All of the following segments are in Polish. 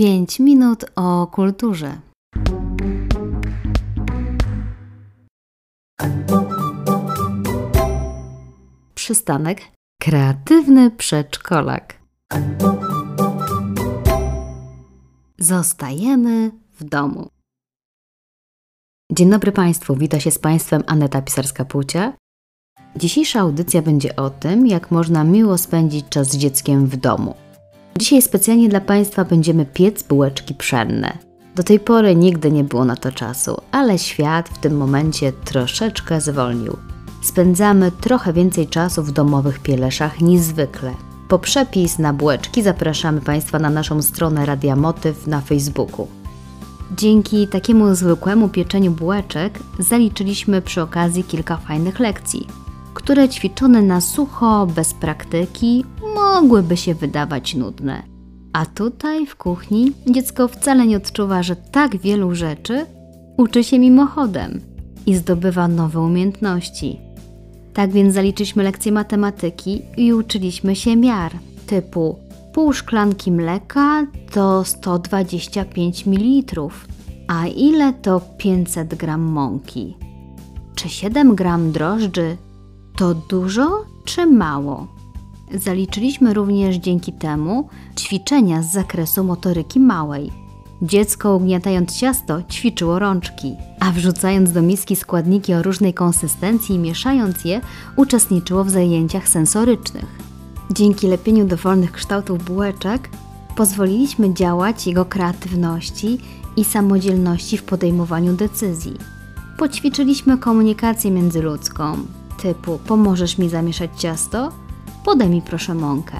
5 minut o kulturze. Przystanek Kreatywny przedszkolak. Zostajemy w domu. Dzień dobry Państwu, wita się z Państwem Aneta Pisarska-Płócia. Dzisiejsza audycja będzie o tym, jak można miło spędzić czas z dzieckiem w domu. Dzisiaj specjalnie dla Państwa będziemy piec bułeczki pszenne. Do tej pory nigdy nie było na to czasu, ale świat w tym momencie troszeczkę zwolnił. Spędzamy trochę więcej czasu w domowych pieleszach niż zwykle. Po przepis na bułeczki zapraszamy Państwa na naszą stronę Radia Motyw na Facebooku. Dzięki takiemu zwykłemu pieczeniu bułeczek zaliczyliśmy przy okazji kilka fajnych lekcji, które ćwiczone na sucho, bez praktyki, mogłyby się wydawać nudne. A tutaj w kuchni dziecko wcale nie odczuwa, że tak wielu rzeczy uczy się mimochodem i zdobywa nowe umiejętności. Tak więc zaliczyliśmy lekcję matematyki i uczyliśmy się miar typu pół szklanki mleka to 125 ml, a ile to 500 gram mąki? Czy 7 gram drożdży to dużo czy mało? Zaliczyliśmy również dzięki temu ćwiczenia z zakresu motoryki małej. Dziecko ugniatając ciasto ćwiczyło rączki, a wrzucając do miski składniki o różnej konsystencji i mieszając je, uczestniczyło w zajęciach sensorycznych. Dzięki lepieniu dowolnych kształtów bułeczek pozwoliliśmy działać jego kreatywności i samodzielności w podejmowaniu decyzji. Poćwiczyliśmy komunikację międzyludzką, typu pomożesz mi zamieszać ciasto? Podaj mi proszę mąkę.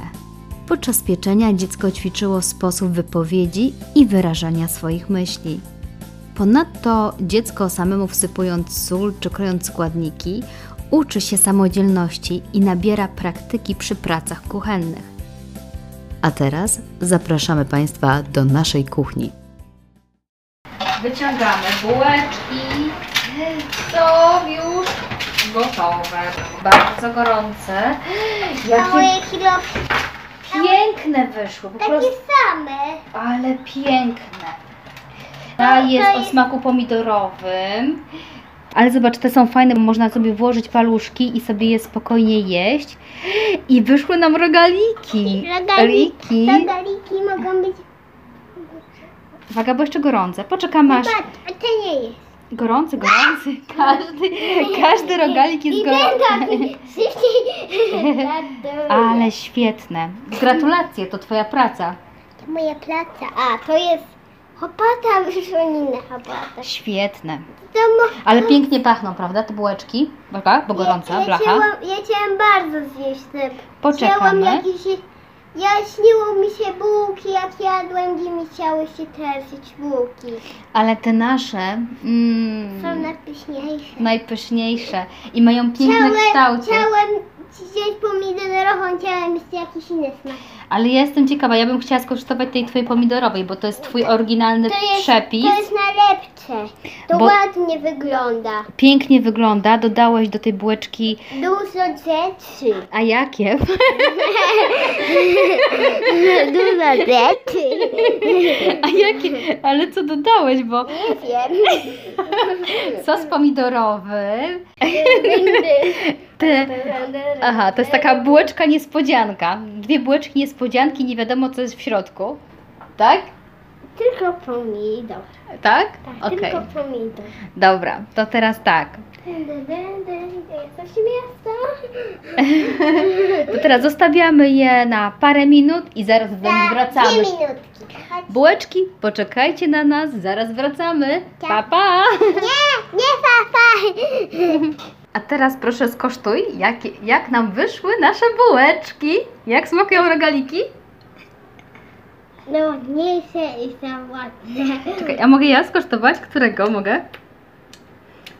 Podczas pieczenia dziecko ćwiczyło sposób wypowiedzi i wyrażania swoich myśli. Ponadto dziecko samemu wsypując sól czy krojąc składniki, uczy się samodzielności i nabiera praktyki przy pracach kuchennych. A teraz zapraszamy Państwa do naszej kuchni. Wyciągamy bułeczki. Są już gotowe. Bardzo gorące. Jakie piękne wyszły. Po takie prostu, same. ale piękne. Ta jest o jest- smaku pomidorowym. Ale zobacz, te są fajne, bo można sobie włożyć paluszki i sobie je spokojnie jeść. I wyszły nam rogaliki. Rogaliki, rogaliki mogą być... Uwaga, bo jeszcze gorące. Poczekamy aż... Patrz, a to nie jest. Gorący, gorący. Każdy, każdy rogalik jest gorący. Ale świetne. Gratulacje, to Twoja praca. To moja praca. A, to jest chopata, wyszłonina chopata. Świetne. Ale pięknie pachną, prawda, te bułeczki? Bo gorąca, ja, ja blacha. Chciałam, ja chciałam bardzo zjeść te... Poczekamy. Chciałam jakieś... Ja śniło mi się bułki, jak jadłem, gdzie mi chciały się trafić bułki. Ale te nasze Są mm, najpyszniejsze. najpyszniejsze i mają piękne Chciałem, kształty. chciałem zjeść pomidorową, chciałem mieć jakiś inny smak. Ale ja jestem ciekawa, ja bym chciała skosztować tej Twojej pomidorowej, bo to jest Twój oryginalny To jest, przepis. to jest najlepsze. To Bo- ładnie wygląda. Pięknie wygląda, dodałeś do tej bułeczki, Dużo rzeczy. a jakie? Dużo rzeczy. A jakie? Ale co dodałeś, bo Nie wiem. sos pomidorowy. Te, aha, to jest taka bułeczka niespodzianka. Dwie bułeczki niespodzianki, nie wiadomo co jest w środku. Tak? Tylko pomidor. Tak? Tak, Okej. tylko pomidor. Dobra, to teraz tak. Miasta? To teraz zostawiamy je na parę minut i zaraz do nich Dwie wracamy. minutki. Chodź. Bułeczki, poczekajcie na nas, zaraz wracamy. Pa, pa! Nie, nie papa. A teraz proszę skosztuj, jak, jak nam wyszły nasze bułeczki. Jak smakują rogaliki? No, ładniejsze i za ładne. Czekaj, a mogę ja skosztować? Którego mogę?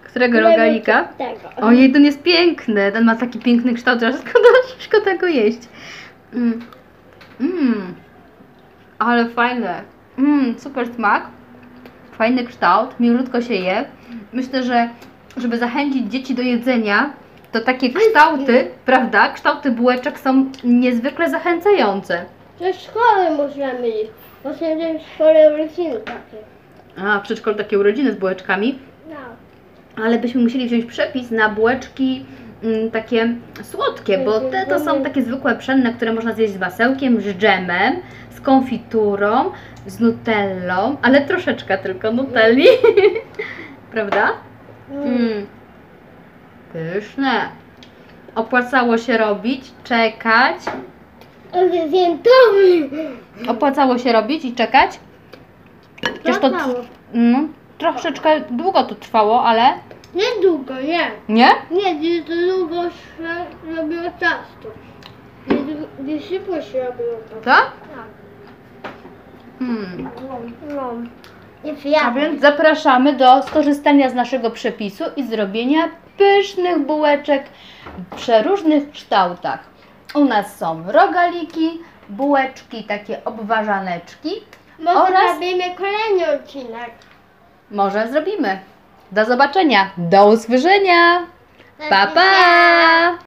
Którego rogalika? Tego. Ojej, ten jest piękny. Ten ma taki piękny kształt, że szkoda, szkoda go jeść. Mm. Mm. Ale fajne. Mm, super smak. Fajny kształt, miłutko się je. Myślę, że żeby zachęcić dzieci do jedzenia, to takie kształty, prawda? Kształty bułeczek są niezwykle zachęcające. Do szkoły możemy iść. Możemy w szkole urodziny takie. A, w przedszkolu takie urodziny z bułeczkami. No. Ale byśmy musieli wziąć przepis na bułeczki mm, takie słodkie, bo te to są takie zwykłe pszenne, które można zjeść z masełkiem, z dżemem, z konfiturą, z nutellą, ale troszeczkę tylko nutelli. Prawda? Mm. Pyszne. Opłacało się robić, czekać. Prezentowy. Opłacało się robić i czekać. Przecież to Opłacało. no, troszeczkę długo to trwało, ale Nie długo, nie. nie? Nie, gdzie to długo się robiło ciasto. Gdzie, gdzie szybko się robiło to. Tak? Tak. Hmm. No. Nie A więc zapraszamy do skorzystania z naszego przepisu i zrobienia pysznych bułeczek w przeróżnych kształtach. U nas są rogaliki, bułeczki, takie obwarzaneczki. Może oraz- zrobimy kolejny odcinek. Może zrobimy. Do zobaczenia. Do usłyszenia. Pa, pa!